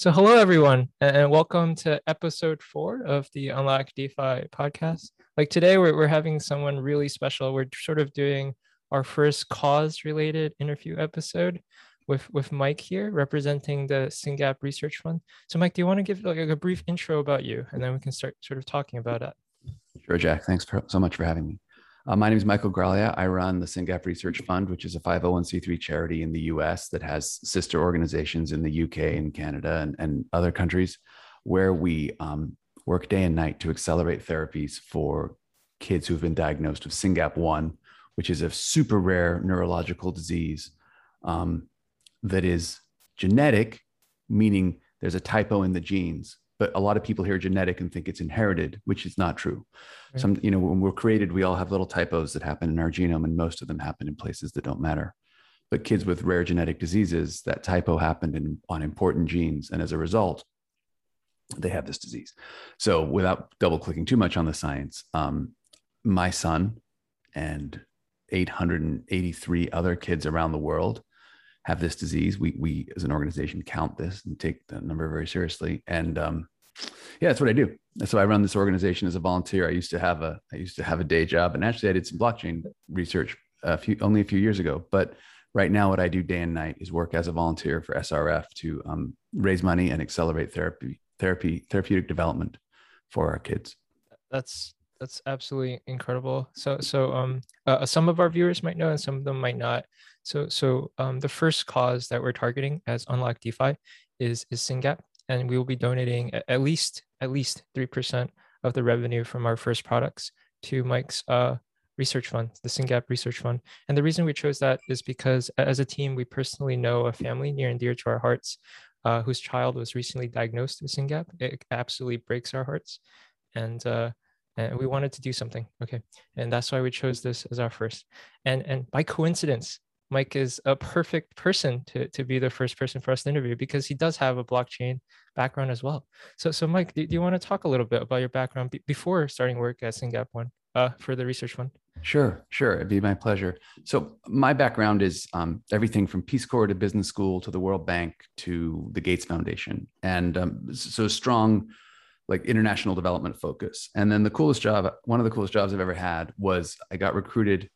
So, hello everyone, and welcome to episode four of the Unlock DeFi podcast. Like today, we're, we're having someone really special. We're sort of doing our first cause related interview episode with, with Mike here, representing the SynGap Research Fund. So, Mike, do you want to give like a brief intro about you, and then we can start sort of talking about it? Sure, Jack. Thanks for, so much for having me. Uh, my name is Michael Graglia. I run the SynGap Research Fund, which is a 501c3 charity in the US that has sister organizations in the UK and Canada and, and other countries where we um, work day and night to accelerate therapies for kids who've been diagnosed with SYNGAP1, which is a super rare neurological disease um, that is genetic, meaning there's a typo in the genes but a lot of people hear genetic and think it's inherited, which is not true. Right. Some, you know, when we're created, we all have little typos that happen in our genome, and most of them happen in places that don't matter. But kids with rare genetic diseases, that typo happened in, on important genes, and as a result, they have this disease. So, without double clicking too much on the science, um, my son and 883 other kids around the world have this disease. We we as an organization count this and take the number very seriously. And um, yeah, that's what I do. So I run this organization as a volunteer. I used to have a I used to have a day job, and actually I did some blockchain research a few only a few years ago. But right now, what I do day and night is work as a volunteer for SRF to um, raise money and accelerate therapy therapy therapeutic development for our kids. That's that's absolutely incredible. So so um uh, some of our viewers might know and some of them might not. So, so um, the first cause that we're targeting as Unlock DeFi is is SynGap, and we will be donating at least at least three percent of the revenue from our first products to Mike's uh, research fund, the SynGap Research Fund. And the reason we chose that is because as a team, we personally know a family near and dear to our hearts uh, whose child was recently diagnosed with SynGap. It absolutely breaks our hearts, and uh, and we wanted to do something. Okay, and that's why we chose this as our first. And and by coincidence, Mike is a perfect person to, to be the first person for us to interview because he does have a blockchain background as well. So, so Mike, do, do you want to talk a little bit about your background b- before starting work at SynGap One uh, for the research fund? Sure, sure. It'd be my pleasure. So, my background is um, everything from Peace Corps to business school to the World Bank to the Gates Foundation, and um, so strong like international development focus. And then the coolest job, one of the coolest jobs I've ever had was I got recruited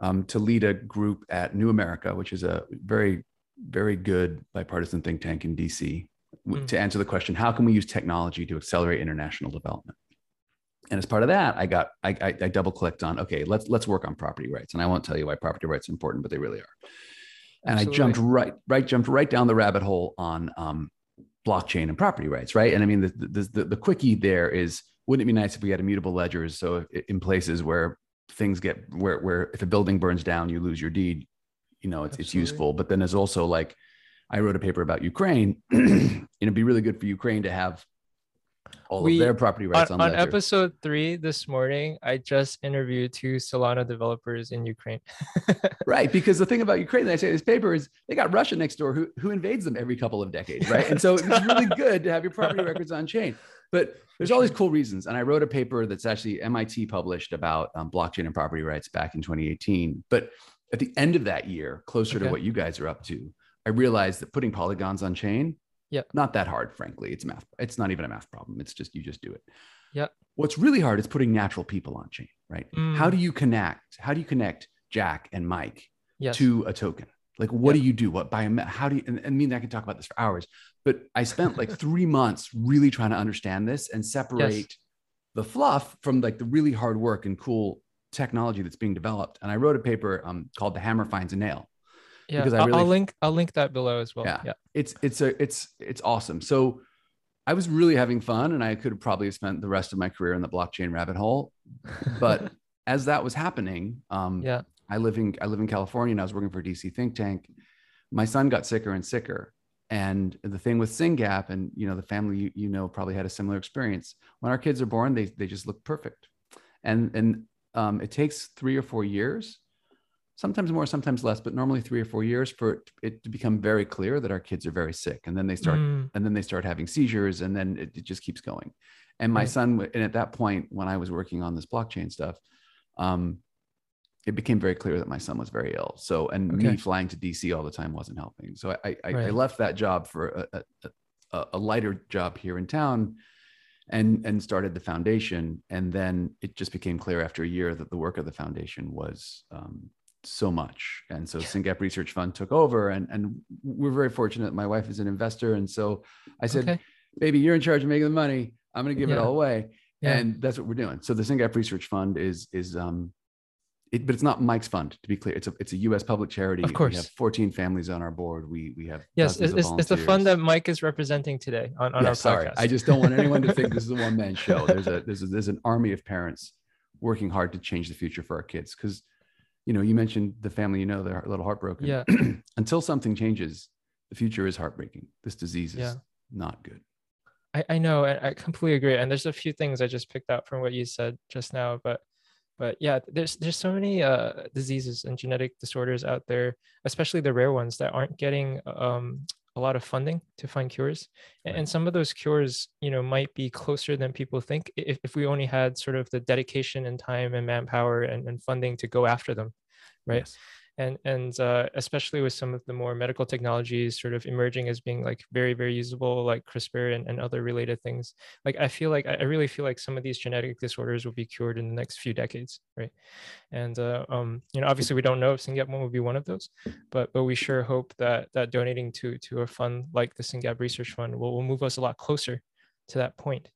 um, to lead a group at New America, which is a very, very good bipartisan think tank in DC, mm. to answer the question how can we use technology to accelerate international development? And as part of that, I got I, I, I double clicked on okay, let's let's work on property rights, and I won't tell you why property rights are important, but they really are. And Absolutely. I jumped right right jumped right down the rabbit hole on um, blockchain and property rights, right? And I mean the the, the the quickie there is wouldn't it be nice if we had immutable ledgers so in places where things get where where if a building burns down, you lose your deed. You know, it's Absolutely. it's useful. But then there's also like I wrote a paper about Ukraine. it'd be really good for Ukraine to have all we, of their property rights on, on, on episode three this morning i just interviewed two solana developers in ukraine right because the thing about ukraine that i say in this paper is they got russia next door who, who invades them every couple of decades right and so it's really good to have your property records on chain but there's all these cool reasons. And I wrote a paper that's actually MIT published about um, blockchain and property rights back in 2018. But at the end of that year, closer okay. to what you guys are up to, I realized that putting polygons on chain, yeah, not that hard, frankly. It's math. It's not even a math problem. It's just you just do it. Yeah. What's really hard is putting natural people on chain, right? Mm. How do you connect? How do you connect Jack and Mike yes. to a token? Like, what do you do? What by how do you? And, and I mean, I can talk about this for hours, but I spent like three months really trying to understand this and separate yes. the fluff from like the really hard work and cool technology that's being developed. And I wrote a paper um, called "The Hammer Finds a Nail." Yeah, because I really, I'll link I'll link that below as well. Yeah, yeah, it's it's a it's it's awesome. So I was really having fun, and I could have probably spent the rest of my career in the blockchain rabbit hole. But as that was happening, um, yeah, I live in I live in California and I was working for DC think tank. My son got sicker and sicker. And the thing with SynGap and you know the family you, you know probably had a similar experience. When our kids are born, they they just look perfect. And and um, it takes three or four years, sometimes more, sometimes less, but normally three or four years for it to become very clear that our kids are very sick. And then they start mm. and then they start having seizures and then it, it just keeps going. And my right. son, and at that point, when I was working on this blockchain stuff, um, it became very clear that my son was very ill. So, and okay. me flying to DC all the time wasn't helping. So I, I, right. I left that job for a, a, a, a lighter job here in town and and started the foundation and then it just became clear after a year that the work of the foundation was um, so much and so SYNGAP research fund took over and and we're very fortunate my wife is an investor and so i said okay. baby you're in charge of making the money i'm going to give yeah. it all away yeah. and that's what we're doing so the SYNGAP research fund is is um it, but it's not Mike's fund. To be clear, it's a it's a U.S. public charity. Of course, we have 14 families on our board. We we have yes, it's, it's, the fund that Mike is representing today on, on yeah, our sorry. podcast. I just don't want anyone to think this is a one man show. There's a there's a, there's an army of parents working hard to change the future for our kids because you know you mentioned the family you know they're a little heartbroken. Yeah. Until something changes, the future is heartbreaking. This disease is yeah. not good. I, I know, I completely agree. And there's a few things I just picked out from what you said just now, but but yeah there's there's so many uh, diseases and genetic disorders out there especially the rare ones that aren't getting um, a lot of funding to find cures. Right. and some of those cures you know might be closer than people think if, if we only had sort of the dedication and time and manpower and, and funding to go after them right? Yes and and uh, especially with some of the more medical technologies sort of emerging as being like very very usable like crispr and, and other related things like i feel like i really feel like some of these genetic disorders will be cured in the next few decades right? And uh, um, you know obviously we don't know if SYNGAP one will be one of those but but we sure hope that that donating to to a fund like the SYNGAP research fund will, will move us a lot closer to that point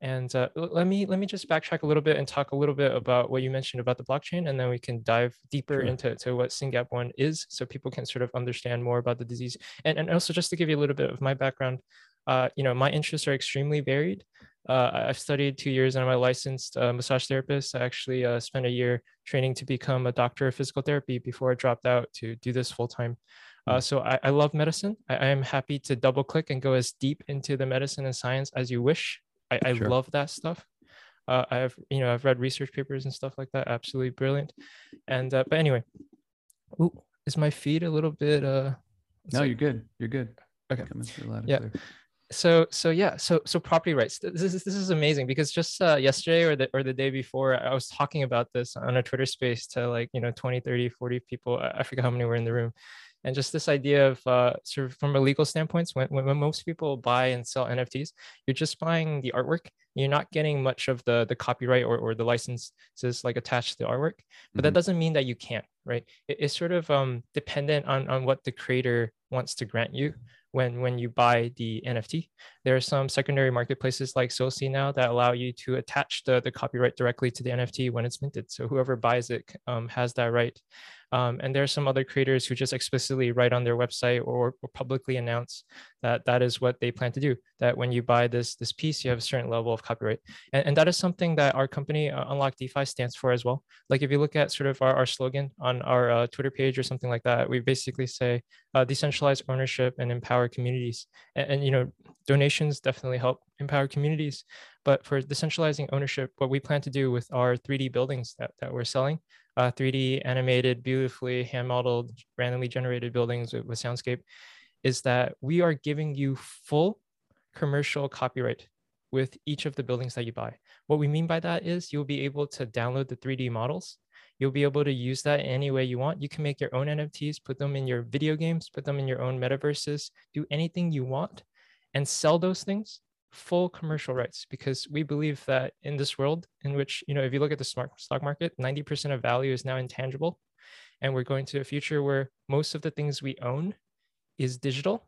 and uh, let me let me just backtrack a little bit and talk a little bit about what you mentioned about the blockchain, and then we can dive deeper sure. into to what SYNGAP one is, so people can sort of understand more about the disease. And and also just to give you a little bit of my background, uh, you know, my interests are extremely varied. Uh, I've studied two years and I'm a licensed uh, massage therapist. I actually uh, spent a year training to become a doctor of physical therapy before I dropped out to do this full time. Uh, hmm. so I, I, love medicine. I, I, am happy to double click and go as deep into the medicine and science as you wish. I, I sure. love that stuff. Uh, I've you know I've read research papers and stuff like that. Absolutely brilliant. And uh, but anyway, ooh, is my feed a little bit? Uh, no, you're good. You're good. Okay. Yeah. So so yeah so so property rights. This is this is amazing because just uh, yesterday or the or the day before I was talking about this on a Twitter space to like you know 20, 30, 40 people. I forget how many were in the room and just this idea of uh, sort of from a legal standpoint when, when most people buy and sell nfts you're just buying the artwork you're not getting much of the the copyright or, or the licenses like attached to the artwork but mm-hmm. that doesn't mean that you can't right it, it's sort of um, dependent on on what the creator wants to grant you when when you buy the NFT. There are some secondary marketplaces like Solsea now that allow you to attach the, the copyright directly to the NFT when it's minted. So whoever buys it um, has that right. Um, and there are some other creators who just explicitly write on their website or, or, publicly announce that that is what they plan to do. That when you buy this this piece, you have a certain level of copyright, and, and that is something that our company uh, Unlock DeFi stands for as well. Like if you look at sort of our, our slogan on our uh, Twitter page or something like that, we basically say uh, decentralized ownership and empower communities. And, and you know, donations definitely help empower communities. But for decentralizing ownership, what we plan to do with our 3D buildings that, that we're selling uh, 3D animated, beautifully hand modeled, randomly generated buildings with, with Soundscape is that we are giving you full commercial copyright with each of the buildings that you buy. What we mean by that is you'll be able to download the 3D models. You'll be able to use that any way you want. You can make your own NFTs, put them in your video games, put them in your own metaverses, do anything you want and sell those things full commercial rights because we believe that in this world in which you know if you look at the smart stock market 90% of value is now intangible. And we're going to a future where most of the things we own is digital.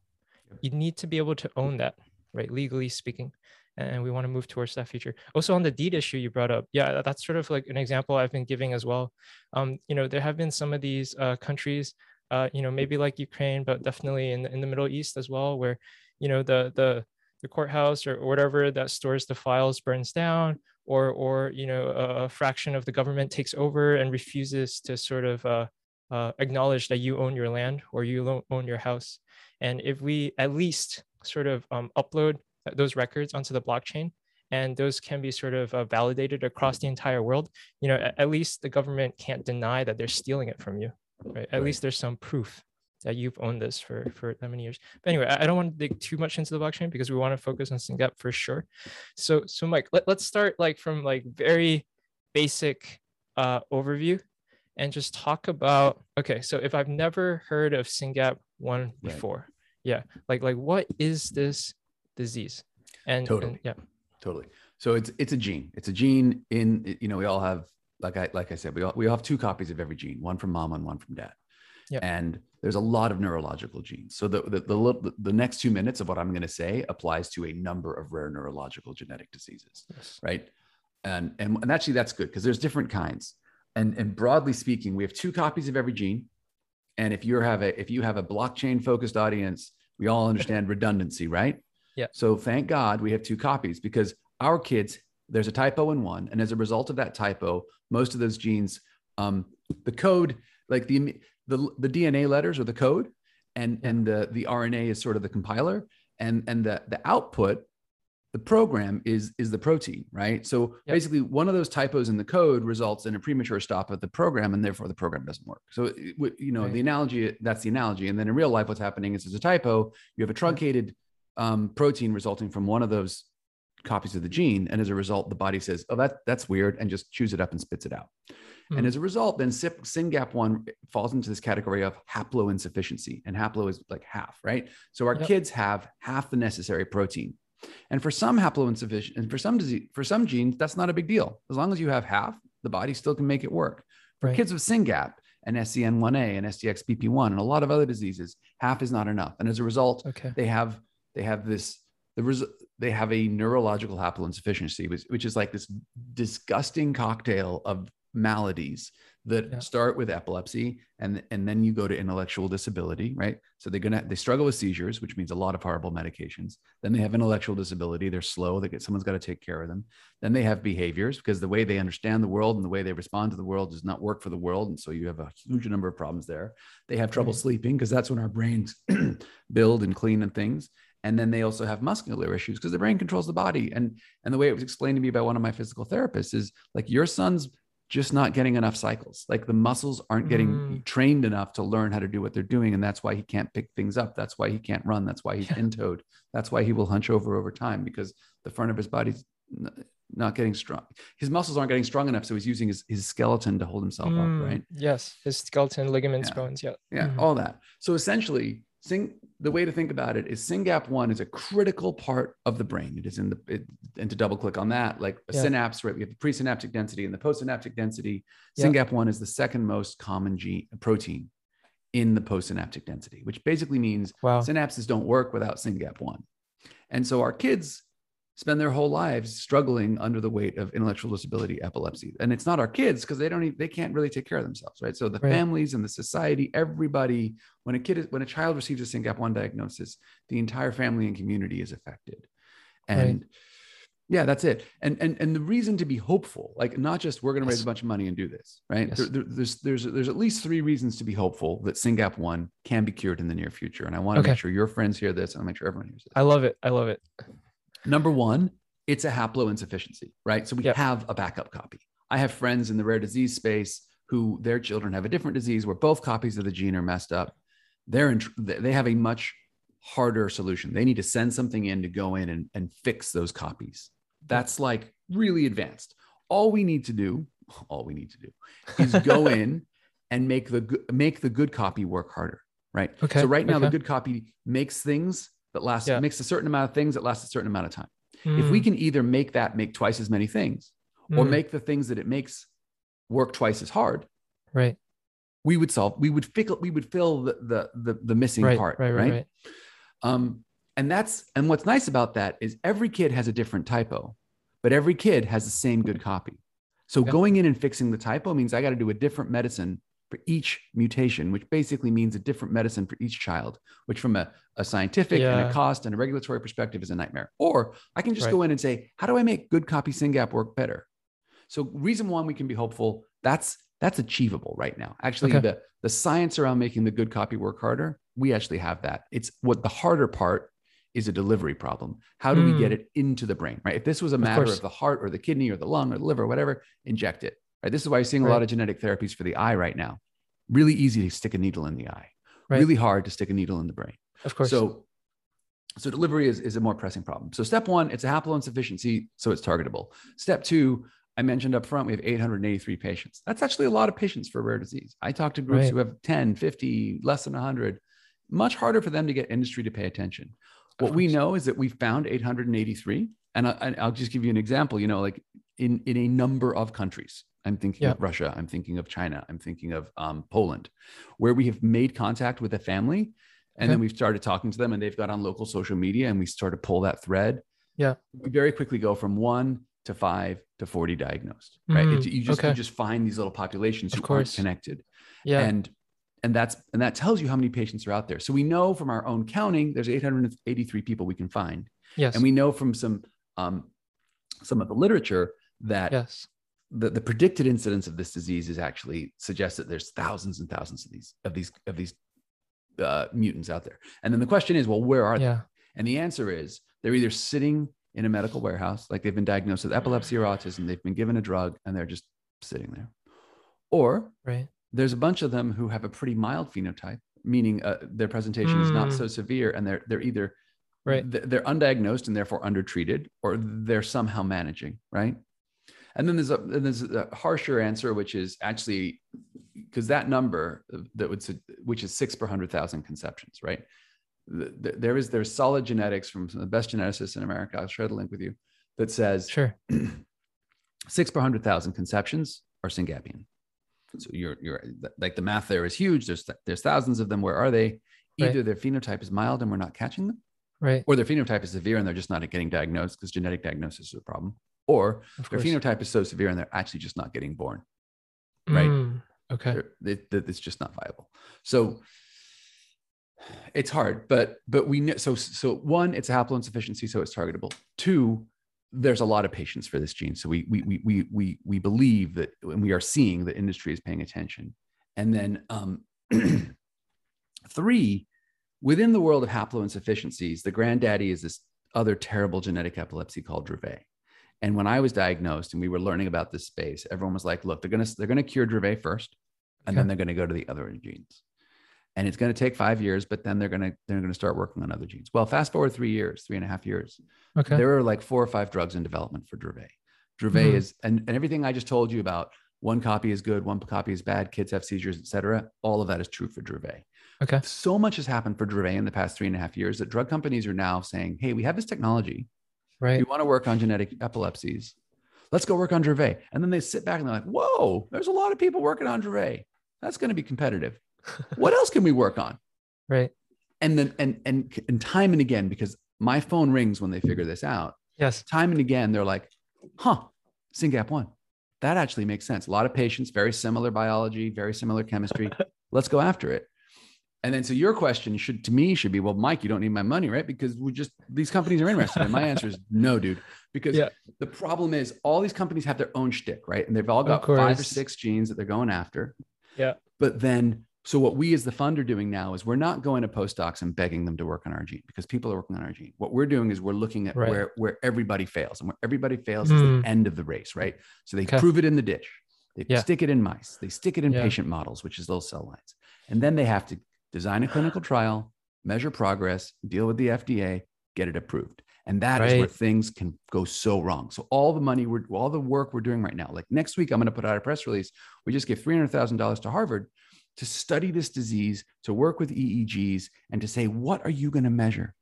You need to be able to own that right legally speaking and we want to move towards that future. Also on the deed issue you brought up yeah that's sort of like an example i've been giving as well. Um, you know there have been some of these uh, countries uh, you know maybe like ukraine but definitely in, in the middle east as well where you know the the the courthouse or whatever that stores the files burns down or or you know a, fraction of the government takes over and refuses to sort of uh, uh, acknowledge that you own your land or you own your house. And if we at least sort of um, upload those records onto the blockchain and those can be sort of uh, validated across the entire world you know at, at, least the government can't deny that they're stealing it from you right? At right. least there's some proof that you've owned this for for that many years. But anyway, I, don't want to dig too much into the blockchain because we want to focus on SYNGAP for sure. So so Mike, let, let's start like from like very basic uh, overview and just talk about okay, so if I've never heard of SYNGAP one before, yeah, like like what is this disease. And Totally. and- yeah. Totally. So it's it's a gene. It's a gene in you know we all have like I like I said we all we all have two copies of every gene, one from mom and one from dad. yeah. And there's a lot of neurological genes. So the the the, the next two minutes of what I'm going to say applies to a number of rare neurological genetic diseases, Yes. right? And and, and actually that's good because there's different kinds. And and broadly speaking, we have two copies of every gene. And if you have a if you have a blockchain focused audience, we all understand redundancy, right? Yeah. So thank God we have two copies because our kids, there's a typo in one. And as a result of that typo, most of those genes, um, the code, like the, the, the DNA letters are the code and, and the, the RNA is sort of the compiler and, and the, the output, the program is, is the protein, right? So Yep. basically one of those typos in the code results in a premature stop of the program and therefore the program doesn't work. So, it you know, Right. the analogy, that's the analogy. And then in real life, what's happening is there's a typo, you have a truncated um, protein resulting from one of those copies of the gene and as a result the body says oh that that's weird and just chews it up and spits it out and Mhm. as a result then SIP, SYNGAP1 falls into this category of haploinsufficiency and haplo is like half right so our Yep. kids have half the necessary protein and for some haploinsufficient and for some disease for some genes that's not a big deal as long as you have half the body still can make it work for Right. kids with SYNGAP and SCN1A and STXBP1 and a lot of other diseases half is not enough and as a result Okay. they have they have this the res- they have a neurological haploinsufficiency which, which is like this disgusting cocktail of maladies that Yeah. start with epilepsy and and then you go to intellectual disability right? So they're gonna they struggle with seizures which means a lot of horrible medications. Then they have intellectual disability. They're slow. They get someone's got to take care of them. Then they have behaviors because the way they understand the world and the way they respond to the world does not work for the world. And so you have a huge number of problems there. They have trouble Right. sleeping because that's when our brains build and clean and things. And then they also have muscular issues because the brain controls the body. And and the way it was explained to me by one of my physical therapists is like your son's just not getting enough cycles like the muscles aren't getting Mm. trained enough to learn how to do what they're doing and that's why he can't pick things up that's why he can't run that's why he's Yeah. in-toed that's why he will hunch over over time because the front of his body's not getting strong his muscles aren't getting strong enough so he's using his, his skeleton to hold himself Mm, up right Yes. His skeleton, ligaments, Yeah. bones. Yeah. yeah, Mhm. all that. So essentially, sing the way to think about it is SYNGAP1 is a critical part of the brain. It is in the it, and to double click on that, like a Yeah. synapse, right? We have the presynaptic density and the postsynaptic density. Yeah. SYNGAP1 is the second most common gene protein in the postsynaptic density, which basically means Wow. synapses don't work without SYNGAP1. And so our kids spend their whole lives struggling under the weight of intellectual disability epilepsy. And it's not our kids because they don't even, they can't really take care of themselves, right? So the Right. families and the society, everybody, when a kid is when a child receives a SYNGAP1 diagnosis, the entire family and community is affected. And yeah, that's it. And and and the reason to be hopeful, like not just we're going to raise a bunch of money and do this, right? Yes. There- there- there's there's there's at least three reasons to be hopeful that SYNGAP1 can be cured in the near future. And I want to Okay. make sure your friends hear this, and I make sure everyone hears this. I love it. I love it. Number one, it's a haploinsufficiency, right? So we Yep. have a backup copy. I have friends in the rare disease space who their children have a different disease where both copies of the gene are messed up. They're in, they have a much harder solution. They need to send something in to go in and, and fix those copies. That's like really advanced. All we need to do, all we need to do is go in and make the make the good copy work harder, right? Okay, So right now the good copy makes things that lasts Yeah. makes a certain amount of things that last a certain amount of time. If we Mm, can either make that make twice as many things or mm, make the things that it makes work twice as hard, right, we would solve, we would fill, we would fill the, the, the, the missing right, part. right, right, right. Um, and that's, and what's nice about that is every kid has a different typo, but every kid has the same good copy. So Yeah. going in and fixing the typo means I got to do a different medicine for each mutation, which basically means a different medicine for each child, which from a, a scientific and a cost and a regulatory perspective is a nightmare. Or I can just Right. go in and say, how do I make good copy SYNGAP work better? So reason one, we can be hopeful. That's that's achievable right now. Actually, Okay. the the science around making the good copy work harder, we actually have that. It's what the harder part is a delivery problem. How do we get Mm. it into the brain? Right. If this was a matter course. of the heart or the kidney or the lung or the liver, whatever, inject it. Right. This is why you're seeing a lot of genetic therapies for the eye right now. Really easy to stick a needle in the eye. Right. Really hard to stick a needle in the brain. Of course. So, so delivery is, is a more pressing problem. So step one, it's a haploinsufficiency, so it's targetable. Step two, I mentioned up front, we have 883 patients. That's actually a lot of patients for rare disease. I talk to groups Right. who have 10, 50, less than 100. Much harder for them to get industry to pay attention. what we know is that we found 883 and, I, will just give you an example you know like in in a number of countries i'm thinking yeah. of russia i'm thinking of china i'm thinking of um, poland where we have made contact with a family and okay. then we've started talking to them and they've got on local social media and we sort of pull that thread. Yeah. We very quickly go from one to five to 40 diagnosed right? Mm, it, you just okay. you just find these little populations who aren't connected. Yeah. And and that's and that tells you how many patients are out there. So we know from our own counting there's 883 people we can find. Yes. And we know from some um some of the literature that yes the, the predicted incidence of this disease is actually suggests that there's thousands and thousands of these of these of these uh, mutants out there and then the question is well where are yeah. they and the answer is they're either sitting in a medical warehouse like they've been diagnosed with epilepsy or autism they've been given a drug and they're just sitting there or right there's a bunch of them who have a pretty mild phenotype, meaning uh, their presentation mm. is not so hmm. severe, and they're they're either right they're undiagnosed and therefore undertreated, or they're somehow managing, right? And then there's a there's a harsher answer, which is actually because that number that would which is six per hundred thousand conceptions, right? There is there's solid genetics from some of the best geneticists in America. I'll share the link with you that says sure six per hundred thousand conceptions are syngapian. So you're you're like the math there is huge. There's there's thousands of them. Where are they? Either right. their phenotype is mild and we're not catching them, right? Or their phenotype is severe and they're just not getting diagnosed because genetic diagnosis is a problem. Or their phenotype is so severe and they're actually just not getting born, right? Mm, okay, it, it's just not viable. So it's hard, but but we know. So so one, it's a haploinsufficiency, so it's targetable. Two, there's a lot of patients for this gene. So we we we we we we believe that and we are seeing that industry is paying attention. And then um, three, within the world of haploinsufficiencies, the granddaddy is this other terrible genetic epilepsy called Dravet. And when I was diagnosed and we were learning about this space, everyone was like, look, they're gonna they're gonna cure Dravet first, and okay. then they're gonna go to the other genes. And it's going to take five years but then they're going to they're going to start working on other genes. Well fast forward three years three and a half years okay. there are like four or five drugs in development for dravet. Dravet mm-hmm. is and, and everything i just told you about one copy is good one copy is bad kids have seizures etc all of that is true for dravet. Okay. So much has happened for dravet in the past three and a half years that drug companies are now saying hey we have this technology right we want to work on genetic epilepsies let's go work on dravet and then they sit back and they're like whoa there's a lot of people working on dravet that's going to be competitive what else can we work on? Right. And then and and and time and again, because my phone rings when they figure this out. Yes. Time and again, they're like, huh, SYNGAP one. That actually makes sense. A lot of patients, very similar biology, very similar chemistry. Let's go after it. And then so your question should to me should be, well, Mike, you don't need my money, right? Because we just these companies are interested. And my answer is no, dude. Because yeah. the problem is all these companies have their own shtick, right? And they've all got five or six genes that they're going after. Yeah. But then so what we as the fund are doing now is we're not going to postdocs and begging them to work on our gene because people are working on our gene. What we're doing is we're looking at right. where where everybody fails and where everybody fails mm. is the hmm. end of the race, right? So they okay. prove it in the dish, they yeah. stick it in mice, they stick it in yeah. patient models, which is those cell lines, and then they have to design a clinical trial, measure progress, deal with the FDA, get it approved. And that right. is where things can go so wrong. So all the money we're all the work we're doing right now, like next week, I'm going to put out a press release. We just gave three hundred thousand dollars to Harvard to study this disease, to work with EEGs, and to say, what are you going to measure?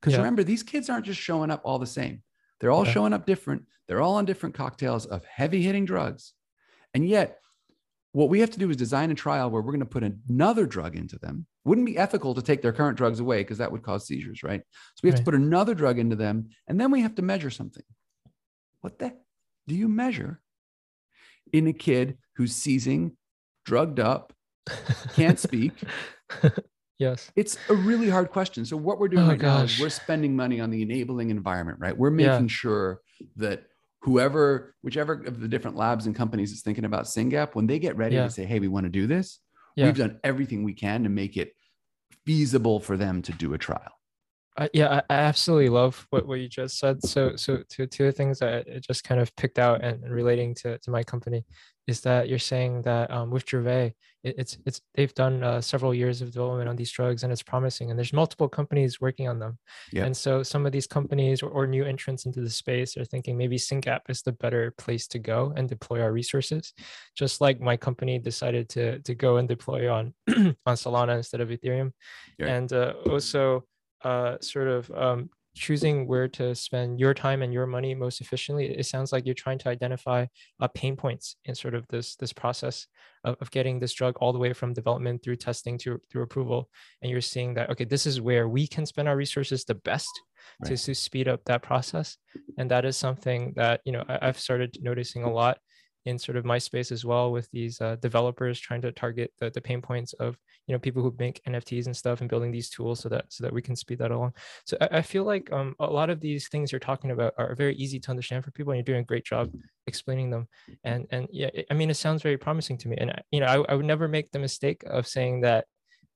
Because yeah. remember, these kids aren't just showing up all the same. They're all yeah. showing up different. They're all on different cocktails of heavy hitting drugs. And yet, what we have to do is design a trial where we're going to put another drug into them. Wouldn't be ethical to take their current drugs away because that would cause seizures, right? So we have right. to put another drug into them, and then we have to measure something. What the do you measure in a kid who's seizing, drugged up, can't speak. yes. It's a really hard question. So what we're doing oh, right gosh. now is we're spending money on the enabling environment, right? We're making yeah. sure that whoever, whichever of the different labs and companies is thinking about SYNGAP, when they get ready yeah. to say, hey, we want to do this, yeah. we've done everything we can to make it feasible for them to do a trial. I, yeah, I absolutely love what, what you just said. So, so two two things that I just kind of picked out and relating to, to my company is that you're saying that um, with Dravet, it, it's it's they've done uh, several years of development on these drugs and it's promising, and there's multiple companies working on them. Yeah. And so some of these companies or, or new entrants into the space are thinking maybe SYNGAP is the better place to go and deploy our resources. Just like my company decided to to go and deploy on on Solana instead of Ethereum, yeah. and uh, also uh, sort of um, choosing where to spend your time and your money most efficiently it sounds like you're trying to identify uh, pain points in sort of this this process of, of getting this drug all the way from development through testing to through approval and you're seeing that okay this is where we can spend our resources the best right. to, to speed up that process and that is something that you know I, i've started noticing a lot in sort of my space as well with these uh, developers trying to target the, the pain points of you know people who make nfts and stuff and building these tools so that so that we can speed that along. So i, I feel like um, a lot of these things you're talking about are very easy to understand for people and you're doing a great job explaining them. And and yeah i mean it sounds very promising to me. And you know I, I would never make the mistake of saying that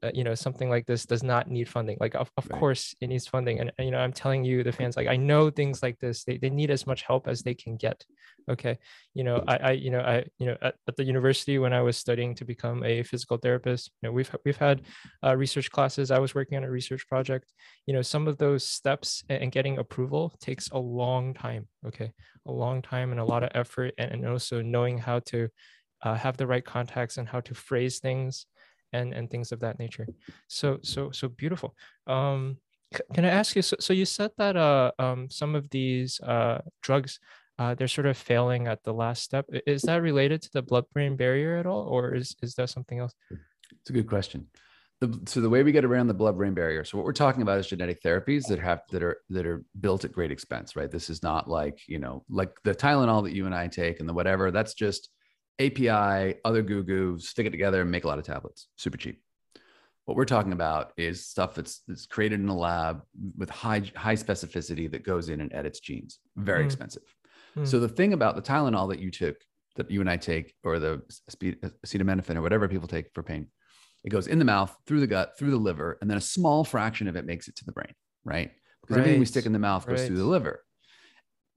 uh, you know something like this does not need funding. Like of, of right. course it needs funding and, and, you know i'm telling you the fans like i know things like this they, they need as much help as they can get okay? You know i, I you know i you know at, at the university when i was studying to become a physical therapist you know we've we've had uh, research classes i was working on a research project. You know some of those steps and getting approval takes a long time okay? A long time and a lot of effort and, and also knowing how to uh, have the right contacts and how to phrase things and and things of that nature so so so beautiful um can i ask you so, so you said that uh um some of these uh drugs uh, they're sort of failing at the last step. Is that related to the blood-brain barrier at all, or is is that something else? It's a good question. The, so the way we get around the blood-brain barrier. So what we're talking about is genetic therapies that have that are that are built at great expense, right? This is not like you know like the Tylenol that you and I take and the whatever. That's just API, other goo goo, stick it together and make a lot of tablets, super cheap. What we're talking about is stuff that's, that's created in a lab with high, high specificity that goes in and edits genes, very mm. expensive. Mm. So the thing about the Tylenol that you took, that you and I take, or the acetaminophen or whatever people take for pain, it goes in the mouth, through the gut, through the liver, and then a small fraction of it makes it to the brain, right? Because right. everything we stick in the mouth goes right. through the liver.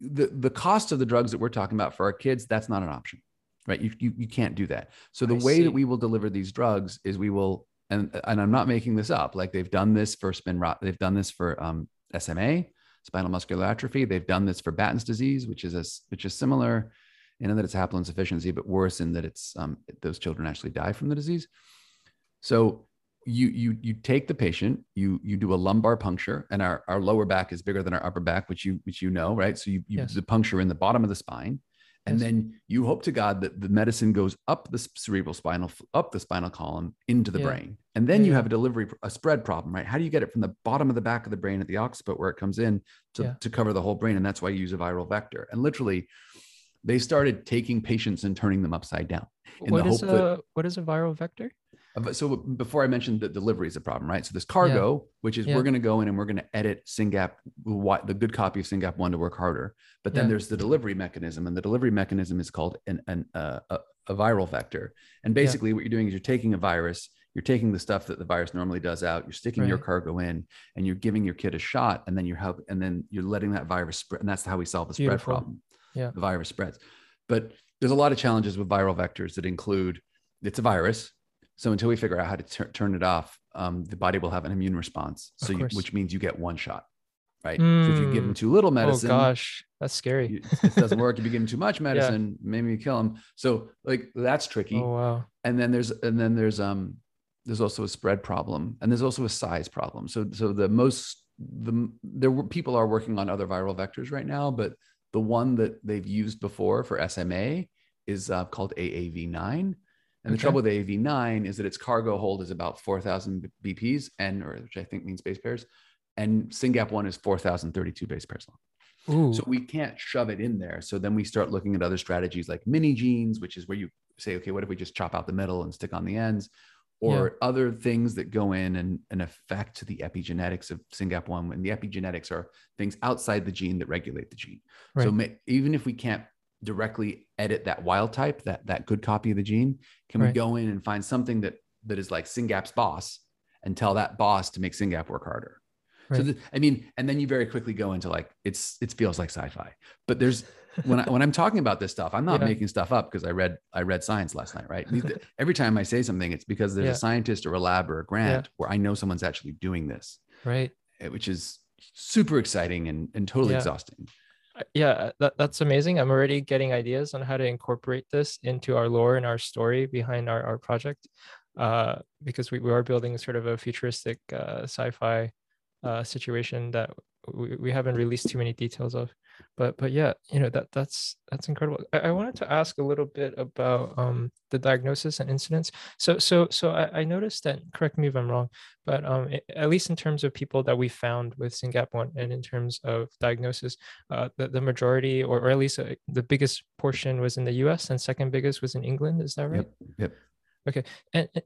The, the cost of the drugs that we're talking about for our kids, that's not an option right? You, you, you can't do that. So the I way see. that we will deliver these drugs is we will, and, and I'm not making this up. Like they've done this for Spinraza, they've done this for um, SMA, spinal muscular atrophy. They've done this for Batten's disease, which is a, which is similar in that it's haploinsufficiency, but worse in that it's um, those children actually die from the disease. So you you you take the patient, you you do a lumbar puncture, and our, our lower back is bigger than our upper back, which you which you know, right? So you you yes. the puncture in the bottom of the spine and then you hope to god that the medicine goes up the cerebral spinal up the spinal column into the yeah. brain and then yeah. you have a delivery a spread problem right how do you get it from the bottom of the back of the brain at the occiput where it comes in to, yeah. to cover the whole brain and that's why you use a viral vector and literally they started taking patients and turning them upside down what is a that, what is a viral vector so before I mentioned that delivery is a problem, right? So this cargo, yeah. which is yeah. we're going to go in and we're going to edit SYNGAP, the good copy of SYNGAP one to work harder. But then yeah. there's the delivery mechanism, and the delivery mechanism is called an, an uh, a, a, viral vector. And basically, what you're doing is you're taking a virus, you're taking the stuff that the virus normally does out, you're sticking right. your cargo in, and you're giving your kid a shot, and then you're help, and then you're letting that virus spread, and that's how we solve the spread Beautiful. problem. Yeah, the virus spreads. But there's a lot of challenges with viral vectors that include it's a virus so until we figure out how to turn it off, um, the body will have an immune response. So, you, which means you get one shot, right? Mm. So if you give them hmm. too little oh, medicine, oh gosh, that's scary. You, it doesn't work. If you give them too much medicine, yeah. maybe you kill them. So like that's tricky. Oh wow. And then there's and then there's um there's also a spread problem and there's also a size problem. So so the most the there were people are working on other viral vectors right now, but the one that they've used before for SMA is uh, called AAV9 and okay. the trouble with the AV9 is that its cargo hold is about 4,000 BPs, and or which I think means base pairs, and SYNGAP one is 4,032 base pairs long. Ooh. So we can't shove it in there. So then we start looking at other strategies like mini genes, which is where you say, okay, what if we just chop out the middle and stick on the ends? Or yeah. other things that go in and, and affect the epigenetics of SYNGAP1. And the epigenetics are things outside the gene that regulate the gene. Right. So may, even if we can't directly edit that wild type, that that good copy of the gene? Can right. we go in and find something that that is like SYNGAP's boss and tell that boss to make SYNGAP work harder? Right. So the, I mean, and then you very quickly go into like it's it feels like sci-fi. But there's when I when I'm talking about this stuff, I'm not yeah. making stuff up because I read I read science last night, right? Every time I say something, it's because there's yeah. a scientist or a lab or a grant yeah. where I know someone's actually doing this. Right. Eh, which is super exciting and, and totally exhausting yeah that, that's amazing. I'm already getting ideas on how to incorporate this into our lore and our story behind our, our project uh, because we, we are building sort of a futuristic uh, sci-fi uh, situation that we, we haven't released too many details of but but yeah you know that that's that's incredible I, I wanted to ask a little bit about um the diagnosis and incidence so so so I, I noticed that correct me if i'm wrong but um it, at least in terms of people that we found with SYNGAP1 and in terms of diagnosis uh the, the majority or, or at least uh, the biggest portion was in the us and second biggest was in england is that right Yep. Yep. okay and and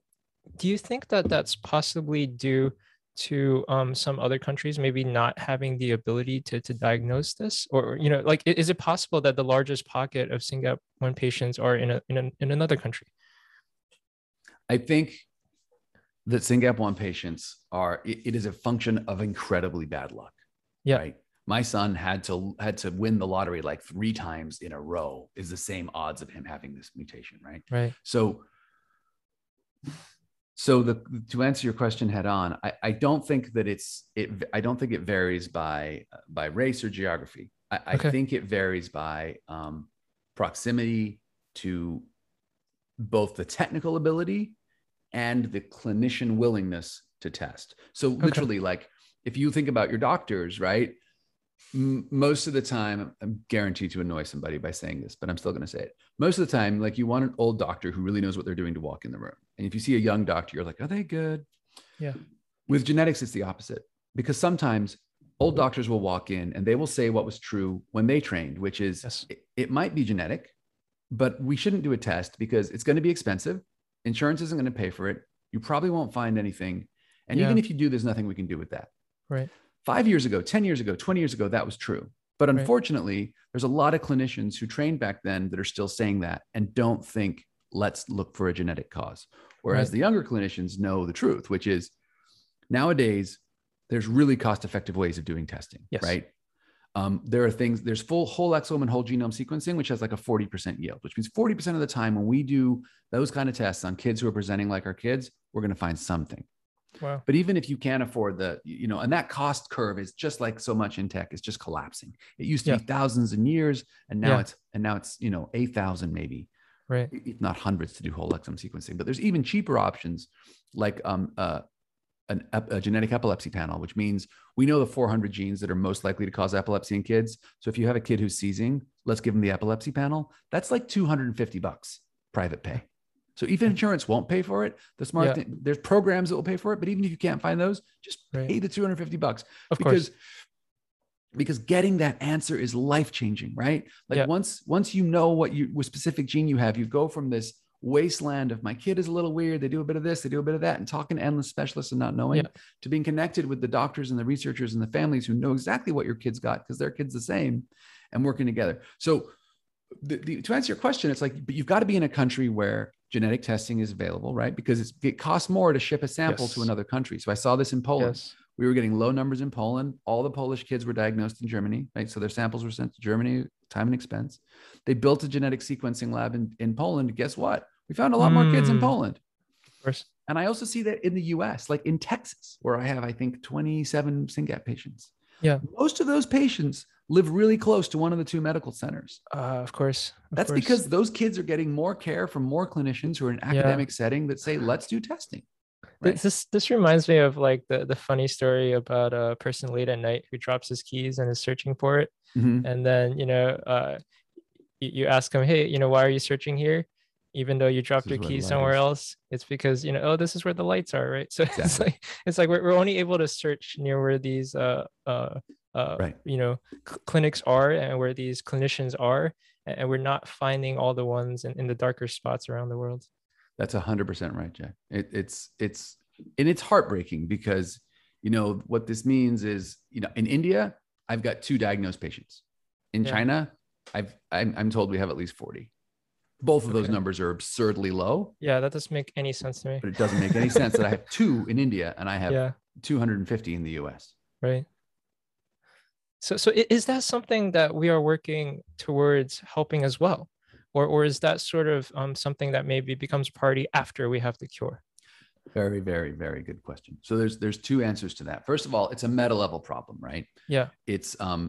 do you think that that's possibly due to um, some other countries maybe not having the ability to, to diagnose this or you know like is it possible that the largest pocket of SYNGAP 1 patients are in a, in, a, in another country I think that SYNGAP1 patients are, it, it is a function of incredibly bad luck. Yeah. Right. My son had to had to win the lottery like three times in a row is the same odds of him having this mutation, right? right So so the to answer your question head on, I, I don't think that it's it I don't think it varies by by race or geography. I, I think it varies by um, proximity to both the technical ability and the clinician willingness to test. So literally, like if you think about your doctors, right? M- most of the time, I'm guaranteed to annoy somebody by saying this, but I'm still going to say it. Most of the time, like you want an old doctor who really knows what they're doing to walk in the room. And if you see a young doctor, you're like, are they good? Yeah. With genetics, it's the opposite because sometimes old doctors will walk in and they will say what was true when they trained, which is Yes. it, it might be genetic, but we shouldn't do a test because it's going to be expensive. Insurance isn't going to pay for it. You probably won't find anything. And even if you do, there's nothing we can do with that. right Five years ago, 10 years ago, 20 years ago, that was true. But Right. unfortunately, there's a lot of clinicians who trained back then that are still saying that and don't think, let's look for a genetic cause. Whereas Right. the younger clinicians know the truth, which is nowadays, there's really cost effective ways of doing testing, Yes. right? Um, there are things, there's full whole exome and whole genome sequencing, which has like a 40% yield, which means 40% of the time when we do those kind of tests on kids who are presenting like our kids, we're going to find something. wow But even if you can't afford the, you know, and that cost curve is just like so much in tech, it's just collapsing. It used to Yeah. be thousands and years, and now Yeah. it's and now it's you know eight thousand maybe, right if not hundreds to do whole exome sequencing. But there's even cheaper options like um uh, an, ep- a genetic epilepsy panel, which means we know the 400 genes that are most likely to cause epilepsy in kids. So if you have a kid who's seizing, let's give them the epilepsy panel. That's like 250 bucks private pay. So even insurance won't pay for it. The smart Yeah. thing, there's programs that will pay for it, but even if you can't find those, just Right. pay the 250 bucks of because course because getting that answer is life changing, right? Like Yeah. once once you know what you what specific gene you have, you go from this wasteland of my kid is a little weird, they do a bit of this, they do a bit of that, and talking to endless specialists and not knowing Yeah. to being connected with the doctors and the researchers and the families who know exactly what your kids got because their kids the same and working together. So the, the, to answer your question, it's like, but you've got to be in a country where genetic testing is available, right? Because it's, it costs more to ship a sample to another country. So I saw this in Poland yes we were getting low numbers in Poland. All the Polish kids were diagnosed in Germany, right? So their samples were sent to Germany, time and expense. They built a genetic sequencing lab in, in Poland. Guess what? We found a lot more kids in Hmm. Poland. of course And I also see that in the US, like in Texas, where I have, I think, 27 SYNGAP patients. Yeah. Most of those patients live really close to one of the two medical centers. uh, of course of That's course. because those kids are getting more care from more clinicians who are in an Yeah. academic setting that say, let's do testing. Right? This this reminds me of like the the funny story about a person late at night who drops his keys and is searching for it, Mhm. and then you know, uh, you, you ask him, hey, you know, why are you searching here? Even though you dropped your keys somewhere is. else, it's because you know, oh, this is where the lights are, right? So it's like it's like we're, we're only able to search near where these uh uh uh Right. you know cl- clinics are and where these clinicians are, and we're not finding all the ones in, in the darker spots around the world. That's a hundred percent right, Jack. It, it's it's and it's heartbreaking because you know what this means is you know in India I've got two diagnosed patients. In Yeah. China, I've I'm, I'm told we have at least forty. Both of those numbers are absurdly low, Yeah, that doesn't make any sense to me. but it doesn't make any sense that I have two in India and I have Yeah. 250 in the U.S. right so so is that something that we are working towards helping as well or or is that sort of um, something that maybe becomes party after we have the cure Very, very, very good question. So there's there's two answers to that. First of all, it's a meta level problem, right? yeah It's um,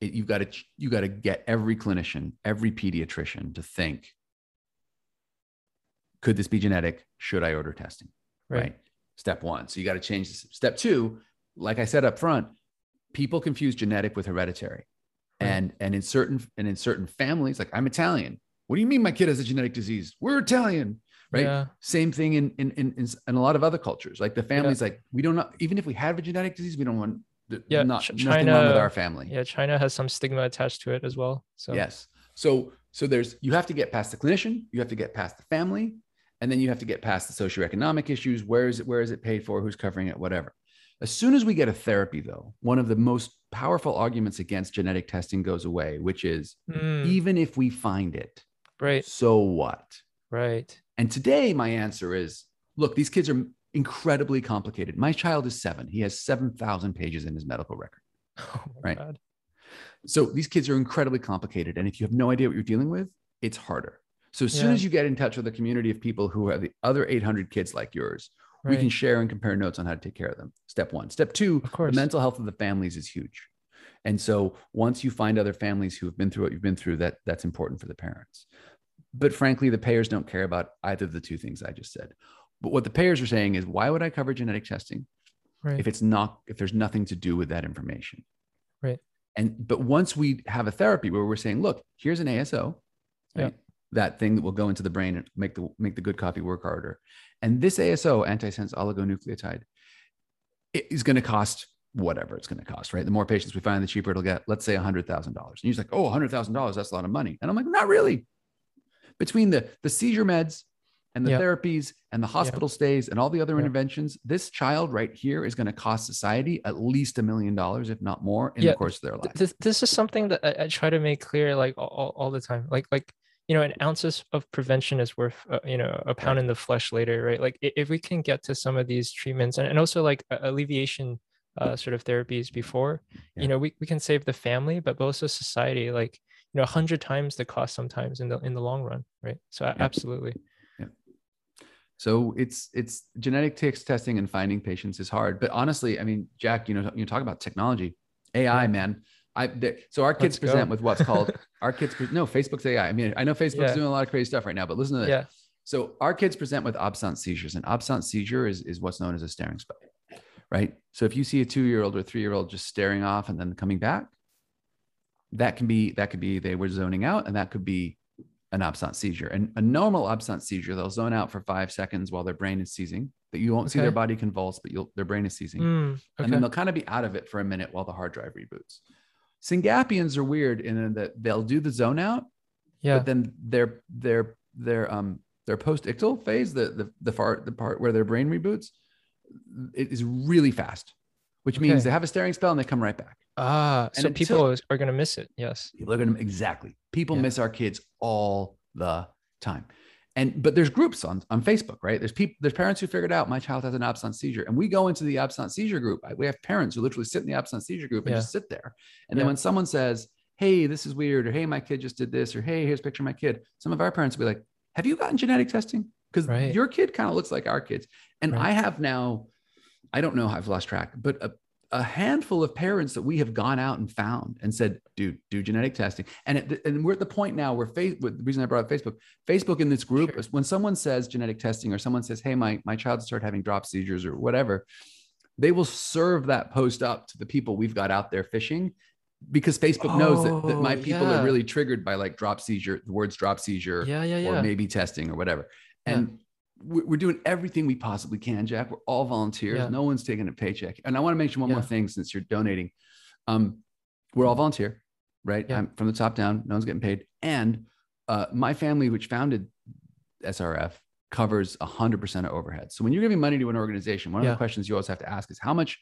it, you've got to you got to get every clinician, every pediatrician to think, could this be genetic? Should I order testing? right, Right. Step one. So you got to change this. Step two, like I said up front, people confuse genetic with hereditary. Right. And and in certain and in certain families, like I'm Italian. What do you mean my kid has a genetic disease? We're Italian, right? Yeah. Same thing in, in in in a lot of other cultures. Like the family's yeah. like we don't know even if we have a genetic disease, we don't want yeah, not China, nothing wrong with our family. Yeah, China has some stigma attached to it as well. So yes, so so there's you have to get past the clinician, you have to get past the family, and then you have to get past the socioeconomic issues. Where is it? Where is it paid for? Who's covering it? Whatever. As soon as we get a therapy, though, one of the most powerful arguments against genetic testing goes away, which is mm. even if we find it, right? So what? Right. And today, my answer is look, these kids are incredibly complicated. My child is seven. He has 7,000 pages in his medical record. Oh right. God. So these kids are incredibly complicated. And if you have no idea what you're dealing with, it's harder. So as yeah. soon as you get in touch with a community of people who have the other 800 kids like yours, right. we can share and compare notes on how to take care of them. Step one. Step two, of course. the mental health of the families is huge. And so once you find other families who have been through what you've been through, that that's important for the parents. But frankly, the payers don't care about either of the two things I just said. But what the payers are saying is, why would I cover genetic testing right. if it's not if there's nothing to do with that information? Right. And but once we have a therapy where we're saying, look, here's an ASO, right? Yeah. That thing that will go into the brain and make the make the good copy work harder. And this ASO, antisense oligonucleotide, is going to cost whatever it's going to cost, right? The more patients we find, the cheaper it'll get. Let's say $100,000. And he's like, oh, $100,000, that's a lot of money. And I'm like, not really. Between the, the seizure meds and the yep. therapies and the hospital yep. stays and all the other yep. interventions, this child right here is going to cost society at least a million dollars, if not more, in yeah. the course of their life. This, this is something that I, I, try to make clear, like all, all the time. Like, like you know, an ounce of prevention is worth, uh, you know, a pound right. in the flesh later, right? Like, if we can get to some of these treatments and, and also like alleviation uh, sort of therapies before, yeah. you know, we, we can save the family, but also society, like, you know, a hundred times the cost sometimes in the in the long run, right? So yeah. absolutely. Yeah. So it's it's genetic text testing and finding patients is hard. But honestly, I mean, Jack, you know, you talk about technology, AI, man. I they, so our kids Let's present go. with what's called our kids. No, Facebook's AI. I mean, I know Facebook's yeah. doing a lot of crazy stuff right now, but listen to this. Yeah. So our kids present with absent seizures, and absent seizure is is what's known as a staring spell, right? So if you see a two year old or three year old just staring off and then coming back, that can be that could be they were zoning out, and that could be an absent seizure. And a normal absent seizure, they'll zone out for five seconds while their brain is seizing. That you won't okay. see their body convulse, but you'll their brain is seizing. Mm, okay. And then they'll kind of be out of it for a minute while the hard drive reboots. Syngapians are weird in that they'll do the zone out, yeah. But then their their their um their post-ictal phase, the the the part the part where their brain reboots, it is really fast, which okay. means they have a staring spell and they come right back. Ah, and so until, people are going to miss it. Yes. People are going to exactly. People yeah. miss our kids all the time. And but there's groups on on Facebook, right? There's people, there's parents who figured out my child has an absence seizure, and we go into the absence seizure group. We have parents who literally sit in the absence seizure group and yeah. just sit there. And then when someone says, "Hey, this is weird," or "Hey, my kid just did this," or "Hey, here's a picture of my kid," some of our parents will be like, "Have you gotten genetic testing?" Because right. your kid kind of looks like our kids. And right. I have now, I don't know, I've lost track, but a, a handful of parents that we have gone out and found and said, dude, do genetic testing. And it, and we're at the point now where Facebook, the reason I brought up Facebook, Facebook in this group sure. is when someone says genetic testing or someone says, hey, my, my child started having drop seizures or whatever, they will serve that post up to the people we've got out there fishing because Facebook oh, knows that, that my oh, people yeah. are really triggered by like drop seizure, the words drop seizure, yeah, yeah, yeah. or maybe testing or whatever. And we're doing everything we possibly can, Jack. We're all volunteers. Yeah. No one's taking a paycheck. And I want to mention one yeah. more thing since you're donating. Um, we're all volunteer, right? Yeah. I'm from the top down. No one's getting paid. And uh, my family, which founded SRF, covers 100% of overhead. So when you're giving money to an organization, one of the questions you always have to ask is how much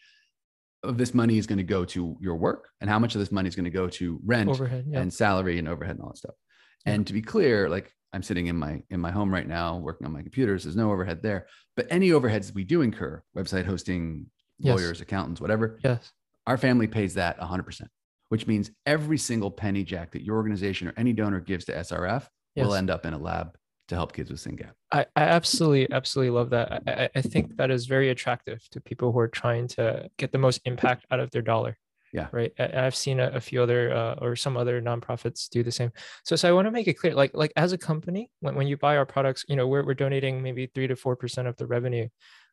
of this money is going to go to your work and how much of this money is going to go to rent overhead, and salary and overhead and all that stuff. And to be clear, like I'm sitting in my in my home right now working on my computers. There's no overhead there, but any overheads we do incur, website hosting, lawyers, yes. accountants, whatever. Yes. Our family pays that 100%, which means every single penny jack that your organization or any donor gives to SRF yes. will end up in a lab to help kids with SYNGAP. I, I absolutely, absolutely love that. I, I think that is very attractive to people who are trying to get the most impact out of their dollar. Yeah. Right. I've seen a, a few other uh, or some other nonprofits do the same. So, so I want to make it clear, like, like as a company, when, when you buy our products, you know, we're, we're donating maybe three to 4% of the revenue.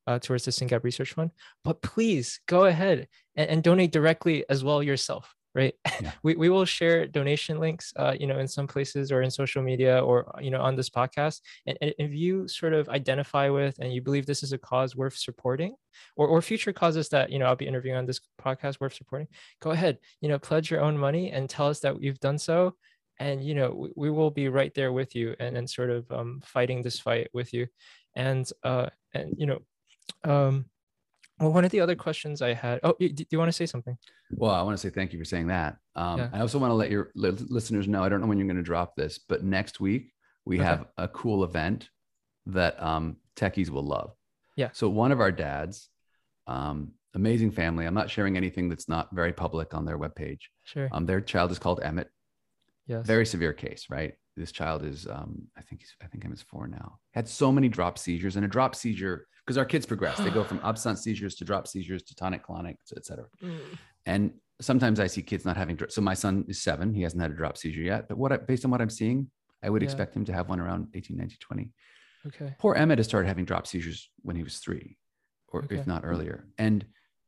uh, towards the SYNGAP Research Fund. But please go ahead and, and donate directly as well yourself right? Yeah. we, we will share donation links uh, you know in some places or in social media or you know on this podcast. And, and, if you sort of identify with and you believe this is a cause worth supporting or, or future causes that you know i'll be interviewing on this podcast worth supporting go ahead you know pledge your own money and tell us that you've done so. And you know we, we will be right there with you and, and sort of um, fighting this fight with you. And uh and you know um well, one of the other questions I had. Oh, do, you want to say something? Well, I want to say thank you for saying that. Um, yeah. I also want to let your listeners know. I don't know when you're going to drop this, but next week we okay. have a cool event that um, techies will love. Yeah. So one of our dads, um, amazing family. I'm not sharing anything that's not very public on their webpage. Sure. Um, their child is called Emmett. Yes. Very severe case, right? This child is, um, I think he's, I think Emmett's four now. Had so many drop seizures, and a drop seizure because our kids progress. They go from absence seizures to drop seizures to tonic clonic, et cetera. Mm. And sometimes I see kids not having. So my son is seven. He hasn't had a drop seizure yet. But what I, based on what I'm seeing, I would yeah. expect him to have one around 18, 19, 20. Okay. Poor Emmett has started having drop seizures when he was three, or okay. if not earlier. And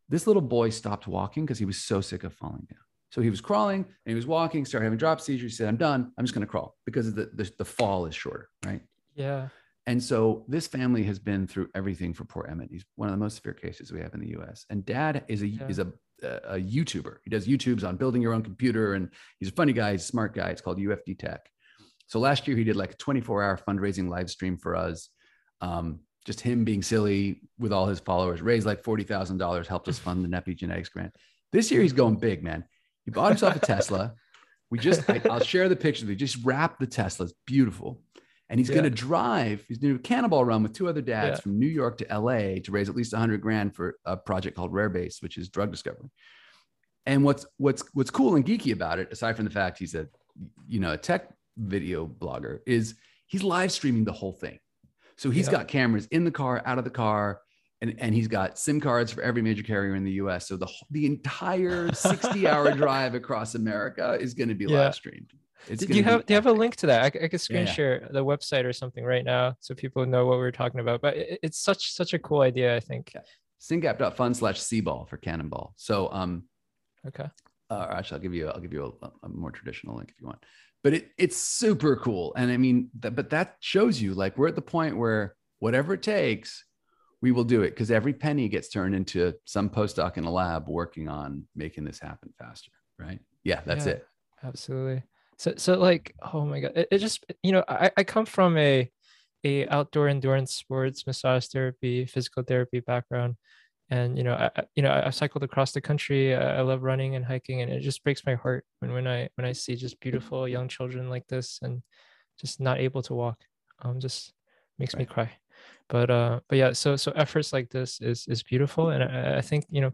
this little boy stopped walking because he was so sick of falling down. So he was crawling and he was walking, started having drop seizures. He said, I'm done. I'm just going to crawl because the, the, the fall is shorter, right? Yeah. And so this family has been through everything for poor Emmett. He's one of the most severe cases we have in the U.S. And Dad is a yeah. is a, a YouTuber. He does YouTubes on building your own computer, and he's a funny guy. He's a smart guy. It's called UFD Tech. So last year he did like a 24 hour fundraising live stream for us. Um, just him being silly with all his followers, raised like forty thousand dollars, helped us fund the Nepi Genetics grant. This year he's going big, man. He bought himself a Tesla. We just, I, will share the picture. We just wrapped the Tesla. It's beautiful and he's yeah. going to drive. He's doing a cannonball run with two other dads yeah. from New York to LA to raise at least 100 grand for a project called Rare Base, which is drug discovery. And what's what's what's cool and geeky about it, aside from the fact he's a you know a tech video blogger, is he's live streaming the whole thing. So he's yeah. got cameras in the car, out of the car, and, and he's got SIM cards for every major carrier in the US. So the the entire 60 hour drive across America is going to be live streamed. It's do you have do you have a link to that? I, I could screen yeah, yeah. share the website or something right now so people know what we are talking about. But it, it's such such a cool idea, I think. Yeah. Slash C-ball for cannonball. So um okay. Uh, actually, I'll give you I'll give you a, a, more traditional link if you want. But it it's super cool, and I mean, th- but that shows you like we're at the point where whatever it takes, we will do it because every penny gets turned into some postdoc in a lab working on making this happen faster. Right? Yeah, that's yeah, it. Absolutely so so like oh my god it, it just you know I, I come from a a outdoor endurance sports massage therapy physical therapy background. And you know I, you know I cycled across the country. I love running and hiking and it just breaks my heart when when I when I see just beautiful young children like this and just not able to walk. Um just makes right. me cry. But uh but yeah so so efforts like this is is beautiful. And I, I think you know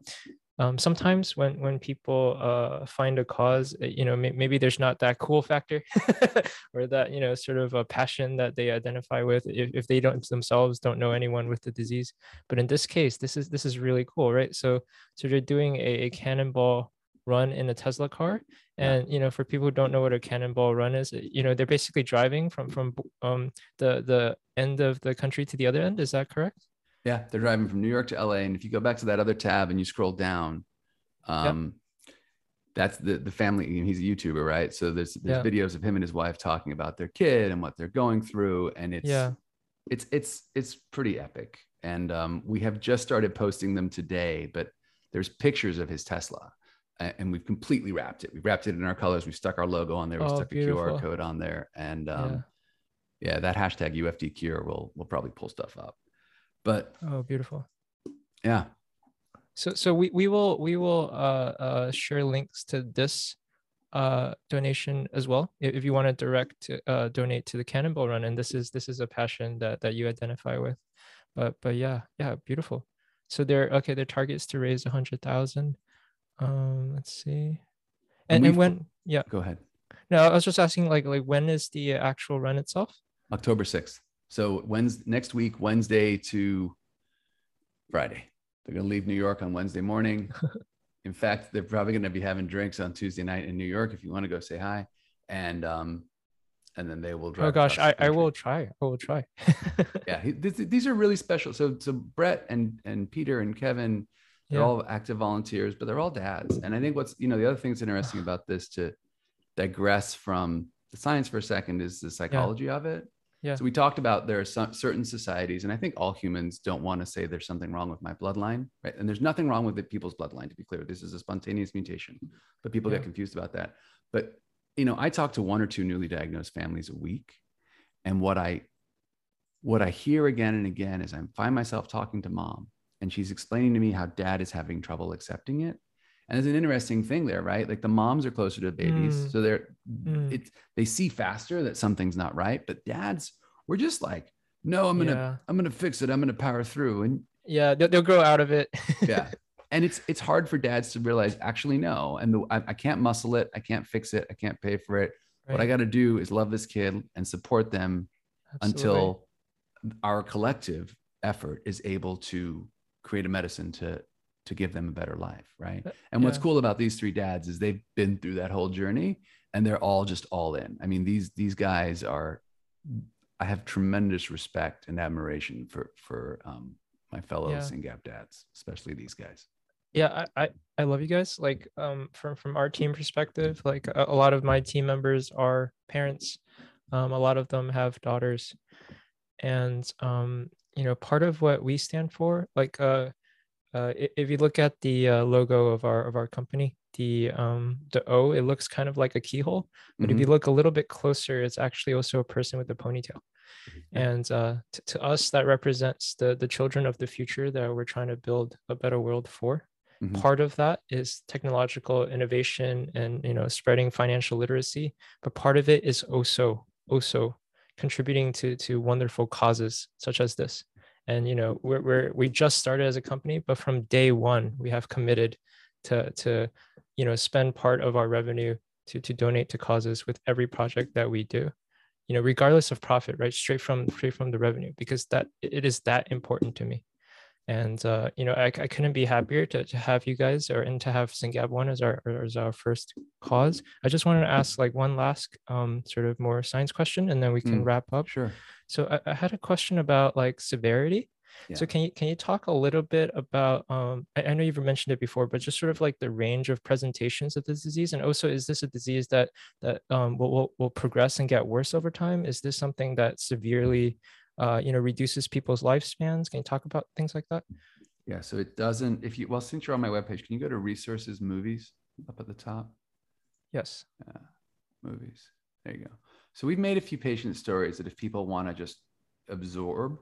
um, sometimes when when people uh, find a cause eh, you know may, maybe there's not that cool factor or that you know sort of a passion that they identify with if, if they don't themselves don't know anyone with the disease. But in this case this is this is really cool right? So so they're doing a, a cannonball run in a tesla car. And you know for people who don't know what a cannonball run is you know they're basically driving from from um the the end of the country to the other end. Is that correct yeah, they're driving from New York to LA, and if you go back to that other tab and you scroll down, um, yep. that's the the family. He's a YouTuber, right? So there's there's yeah. videos of him and his wife talking about their kid and what they're going through, and it's yeah, it's it's it's pretty epic. And um, we have just started posting them today, but there's pictures of his Tesla, and we've completely wrapped it. We wrapped it in our colors. We stuck our logo on there. We oh, stuck beautiful. a QR code on there, and um, yeah. yeah, that hashtag UFD Cure will will probably pull stuff up. But oh, beautiful. Yeah. So so we we will we will uh, uh share links to this uh donation as well. If, you want to direct uh donate to the cannonball run and this is this is a passion that that you identify with. But but yeah yeah beautiful. So they're okay their target is to raise a hundred thousand. Um let's see. And, and, and when yeah. go ahead. No i was just asking like like when is the actual run itself? October 6th so Wednesday, next week, Wednesday to Friday. They're going to leave New York on Wednesday morning. in fact, they're probably going to be having drinks on Tuesday night in New York if you want to go say hi. And um, and then they will drive. Oh gosh, I, I will try. I will try. Yeah, he, these are really special. So so Brett and and Peter and Kevin, they're Yeah. all active volunteers, but they're all dads. And I think what's you know the other thing that's interesting about this to digress from the science for a second is the psychology of it. Yeah. So we talked about there are some certain societies, and I think all humans don't want to say there's something wrong with my bloodline, right? And there's nothing wrong with the people's bloodline, to be clear. This is a spontaneous mutation, but people Yeah. get confused about that. But you know, I talk to one or two newly diagnosed families a week, and what I what I hear again and again is I find myself talking to mom, and she's explaining to me how dad is having trouble accepting it. And there's an interesting thing there, right? Like the moms are closer to the babies, Mm. so they're Mm. it's they see faster that something's not right. But dads, we're just like, no, I'm gonna Yeah. I'm gonna fix it. I'm gonna power through. And Yeah, they'll, they'll grow out of it. yeah, and it's it's hard for dads to realize actually no, and the, I, I can't muscle it. I can't fix it. I can't pay for it. What I got to do is love this kid and support them Absolutely. until our collective effort is able to create a medicine to to give them a better life right? Uh, and what's yeah. cool about these three dads is they've been through that whole journey and they're all just all in. I mean these these guys are i have tremendous respect and admiration for for um my fellows Yeah. gap dads especially these guys. Yeah I, I i love you guys. Like um from from our team perspective like a, a lot of my team members are parents. Um a lot of them have daughters. And um you know part of what we stand for like uh uh if you look at the uh, logo of our of our company the um the o it looks kind of like a keyhole but if Mhm. you look a little bit closer it's actually also a person with a ponytail Yeah. and uh, to, to us that represents the the children of the future that we're trying to build a better world for Mhm. part of that is technological innovation and you know spreading financial literacy but part of it is also also contributing to to wonderful causes such as this and you know we're, we're we just started as a company but from day one we have committed to to you know spend part of our revenue to to donate to causes with every project that we do you know regardless of profit right? Straight from straight from the revenue because that it is that important to me and uh, you know I, I couldn't be happier to, to have you guys or and to have SYNGAP1 as our as our first cause. I just wanted to ask like one last um, sort of more science question, and then we can Mm. wrap up. sure So I, I had a question about like severity. Yeah. So can you can you talk a little bit about um I, I know you've mentioned it before, but just sort of like the range of presentations of this disease, and also is this a disease that that um will will, will progress and get worse over time? Is this something that severely uh you know reduces people's lifespans? Can you talk about things like that? yeah so it doesn't if you well since you're on my webpage can you go to resources movies up at the top Yes. movies. There you go. So we've made a few patient stories that if people want to just absorb,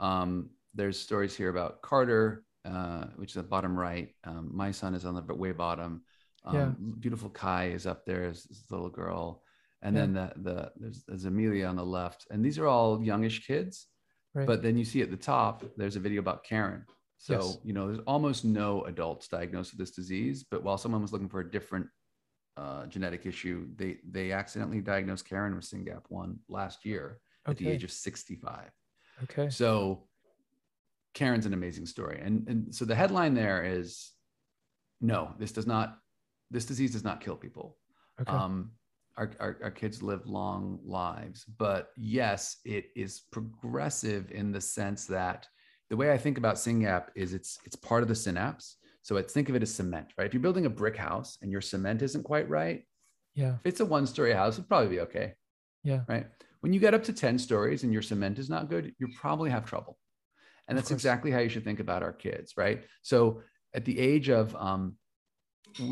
um, there's stories here about Carter, uh, which is at bottom right. Um, my son is on the way bottom. Um, Yeah. Beautiful Kai is up there as this little girl, and Yeah. then the the there's, there's Amelia on the left, and these are all youngish kids. Right. But then you see at the top, there's a video about Karen. So, Yes. you know, there's almost no adults diagnosed with this disease. But while someone was looking for a different uh, genetic issue, they they accidentally diagnosed Karen with SYNGAP1 last year at the age of 65. okay. So Karen's an amazing story. And, and so the headline there is no, this does not, this disease does not kill people. Okay. Um, our, our, our kids live long lives, but yes, it is progressive in the sense that the way I think about SYNGAP is it's it's part of the synapse. So it's think of it as cement, right? If you're building a brick house and your cement isn't quite right, yeah. if it's a one-story house, it'd probably be okay, Yeah. right? When you get up to 10 stories and your cement is not good, you probably have trouble. And Of that's course. exactly how you should think about our kids, right? So at the age of um,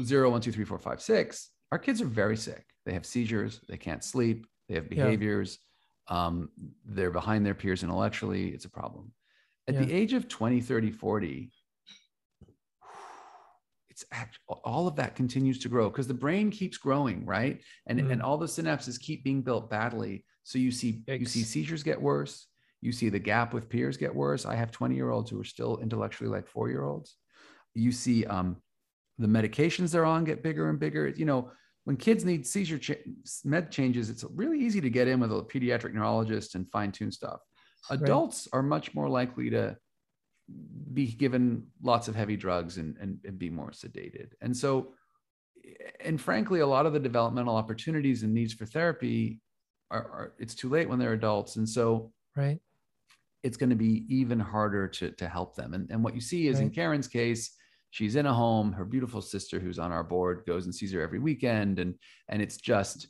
zero, one, two, three, four, five, six, our kids are very sick. They have seizures, they can't sleep, they have Yeah. behaviors, um, they're behind their peers intellectually. It's a problem. At the age of 20, 30, 40, it's act, all of that continues to grow because the brain keeps growing, right? And, Mm. and all the synapses keep being built badly. So you see, you see seizures get worse. You see the gap with peers get worse. I have 20 year olds who are still intellectually like four year olds. You see um, the medications they're on get bigger and bigger. You know, when kids need seizure cha- med changes, it's really easy to get in with a pediatric neurologist and fine tune stuff. Adults are much more likely to be given lots of heavy drugs and, and, and be more sedated. And so, and frankly, a lot of the developmental opportunities and needs for therapy are, are it's too late when they're adults. And so right. it's going to be even harder to to help them. And, and what you see is in karen's case she's in a home her beautiful sister who's on our board goes and sees her every weekend and and it's just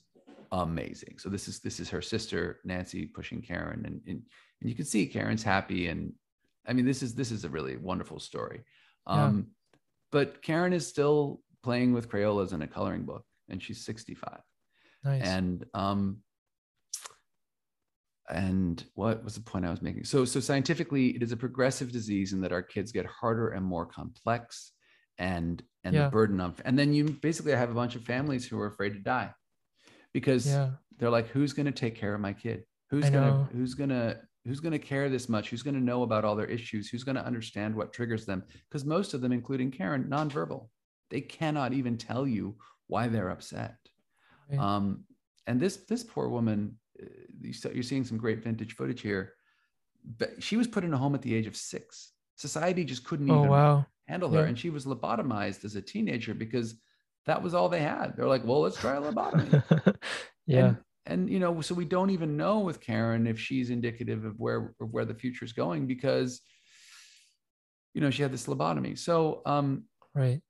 amazing. So this is this is her sister nancy pushing karen and and, and you can see karen's happy and i mean this is this is a really wonderful story. Yeah. um but karen is still playing with crayolas in a coloring book and she's 65 nice. And um and what was the point i was making? So so scientifically it is a progressive disease in that our kids get harder and more complex and and Yeah. the burden of and then you basically have a bunch of families who are afraid to die because yeah. they're like who's going to take care of my kid? Who's I going to know. who's going to who's going to care this much? Who's going to know about all their issues? Who's going to understand what triggers them? Because most of them including karen nonverbal. They cannot even tell you why they're upset. Right. um, and this this poor woman you're seeing some great vintage footage here but she was put in a home at the age of six. Society just couldn't oh even wow. handle her Yeah. and she was lobotomized as a teenager because that was all they had. They're like well let's try a lobotomy. Yeah. And, and you know so we don't even know with karen if she's indicative of where of where the future is going because you know she had this lobotomy. So um right.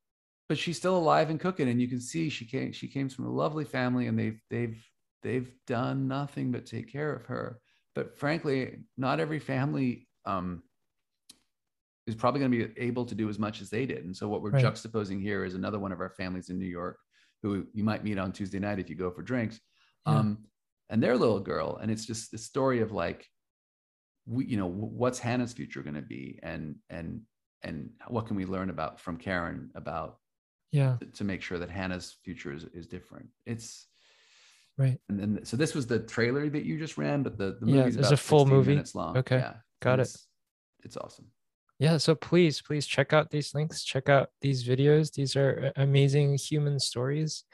but she's still alive and cooking and you can see she came she came from a lovely family and they've they've they've done nothing but take care of her but frankly not every family um is probably going to be able to do as much as they did and so what we're Right. juxtaposing here is another one of our families in new york who you might meet on tuesday night if you go for drinks Yeah. um and their little girl and it's just the story of like we you know what's hannah's future going to be and and and what can we learn about from karen about yeah to- to make sure that Hannah's future is, is different. It's right and then so this was the trailer that you just ran, but the the Yeah, movie's there's about a full movie. minutes long. Okay, yeah, got and it. It's, it's awesome. yeah so please please check out these links check out these videos these are amazing human stories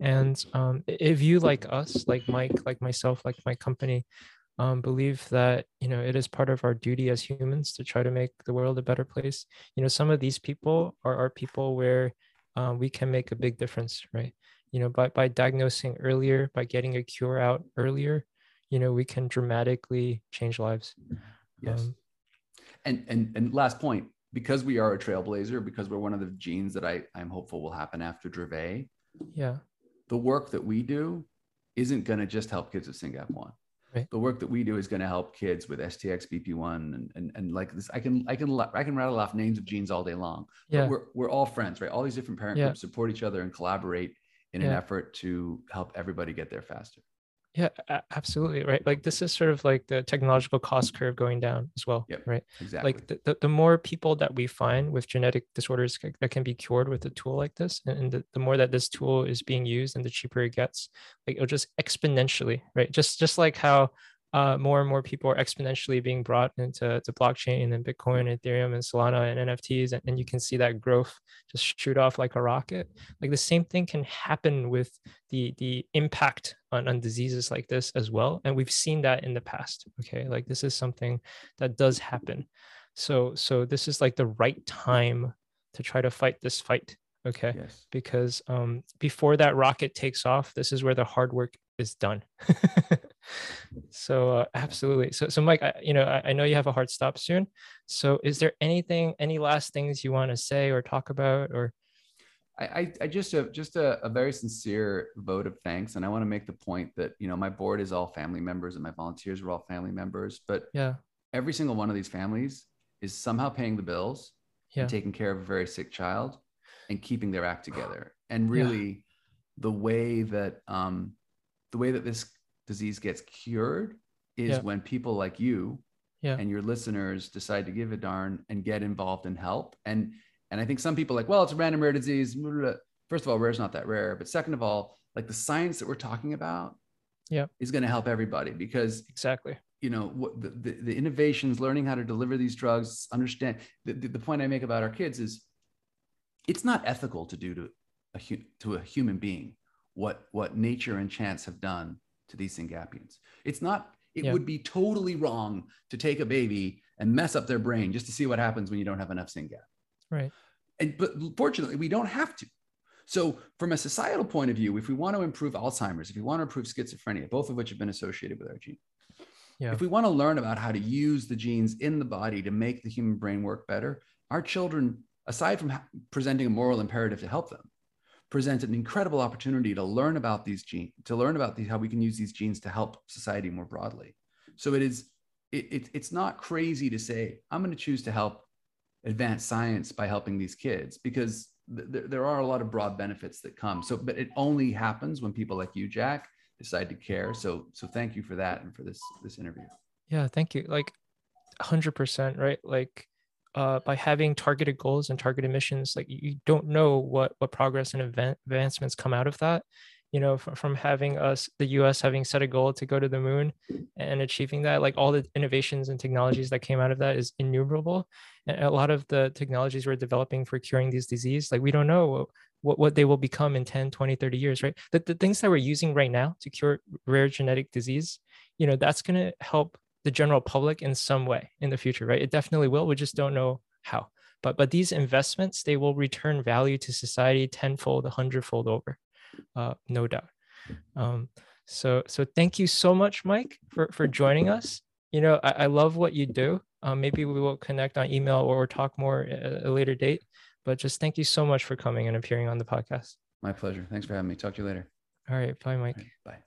and um, if you like us like mike like myself like my company um, believe that you know it is part of our duty as humans to try to make the world a better place you know some of these people are, are people where uh, we can make a big difference right you know by, by diagnosing earlier by getting a cure out earlier you know we can dramatically change lives Yes. Um, and and and last point, because we are a trailblazer, because we're one of the genes that I I'm hopeful will happen after Dravet, yeah the work that we do isn't going to just help kids with SYNGAP1. Right. The work that we do is going to help kids with STX BP1 and, and and like this. I can I can I can rattle off names of genes all day long. But yeah we're we're all friends, right? All these different parent Yeah. groups support each other and collaborate in an effort to help everybody get there faster. Yeah, absolutely. Right. Like this is sort of like the technological cost curve going down as well. Yep, Right. Exactly. Like the, the, the more people that we find with genetic disorders that can be cured with a tool like this, and, and the, the more that this tool is being used and the cheaper it gets, like it'll just exponentially, right? Just just like how uh, more and more people are exponentially being brought into to blockchain and Bitcoin, and Ethereum, and Solana and NFTs, and, and you can see that growth just shoot off like a rocket. Like the same thing can happen with the the impact on, on diseases like this as well and we've seen that in the past okay like this is something that does happen so so this is like the right time to try to fight this fight okay yes. because um before that rocket takes off this is where the hard work is done so uh, absolutely so so mike I, you know I, I know you have a hard stop soon so is there anything any last things you want to say or talk about or I, I, just a just a, a very sincere vote of thanks, and I want to make the point that you know my board is all family members, and my volunteers are all family members. But yeah every single one of these families is somehow paying the bills yeah and taking care of a very sick child and keeping their act together. And Yeah. really, the way that um, the way that this disease gets cured is Yeah. when people like you Yeah. and your listeners decide to give a darn and get involved and help. And and I think some people are like, well, it's a random rare disease. First of all, rare is not that rare. But second of all, like the science that we're talking about Yeah. is going to help everybody because exactly you know what the, the, the innovations learning how to deliver these drugs understand the, the, the point i make about our kids is it's not ethical to do to a to a human being what what nature and chance have done to these syngapians it's not it Yeah. would be totally wrong to take a baby and mess up their brain just to see what happens when you don't have enough syngap right and but fortunately we don't have to So, from a societal point of view, if we want to improve Alzheimer's, if we want to improve schizophrenia, both of which have been associated with our gene, yeah. if we want to learn about how to use the genes in the body to make the human brain work better, our children, aside from presenting a moral imperative to help them, present an incredible opportunity to learn about these genes, to learn about these, how we can use these genes to help society more broadly. So it is, it, it it's not crazy to say I'm going to choose to help advance science by helping these kids because th- there are a lot of broad benefits that come. So, but it only happens when people like you, Jack, decide to care. So, so thank you for that and for this this interview. Yeah, thank you. Like, hundred percent, right? Like, uh, by having targeted goals and targeted missions, like you don't know what what progress and event advancements come out of that. You know from, from having us the us having set a goal to go to the moon and achieving that like all the innovations and technologies that came out of that is innumerable. And a lot of the technologies we're developing for curing these diseases, like we don't know what, what they will become in 10 20 30 years right? The, the things that we're using right now to cure rare genetic disease you know that's going to help the general public in some way in the future right it definitely will we just don't know how but but these investments they will return value to society tenfold a hundredfold over uh, no doubt. Um, so so thank you so much, Mike, for for joining us. You know, I, I love what you do. Um, maybe we will connect on email or talk more at a later date. But just thank you so much for coming and appearing on the podcast. My pleasure. Thanks for having me. Talk to you later. All right. Bye, Mike. Right, bye.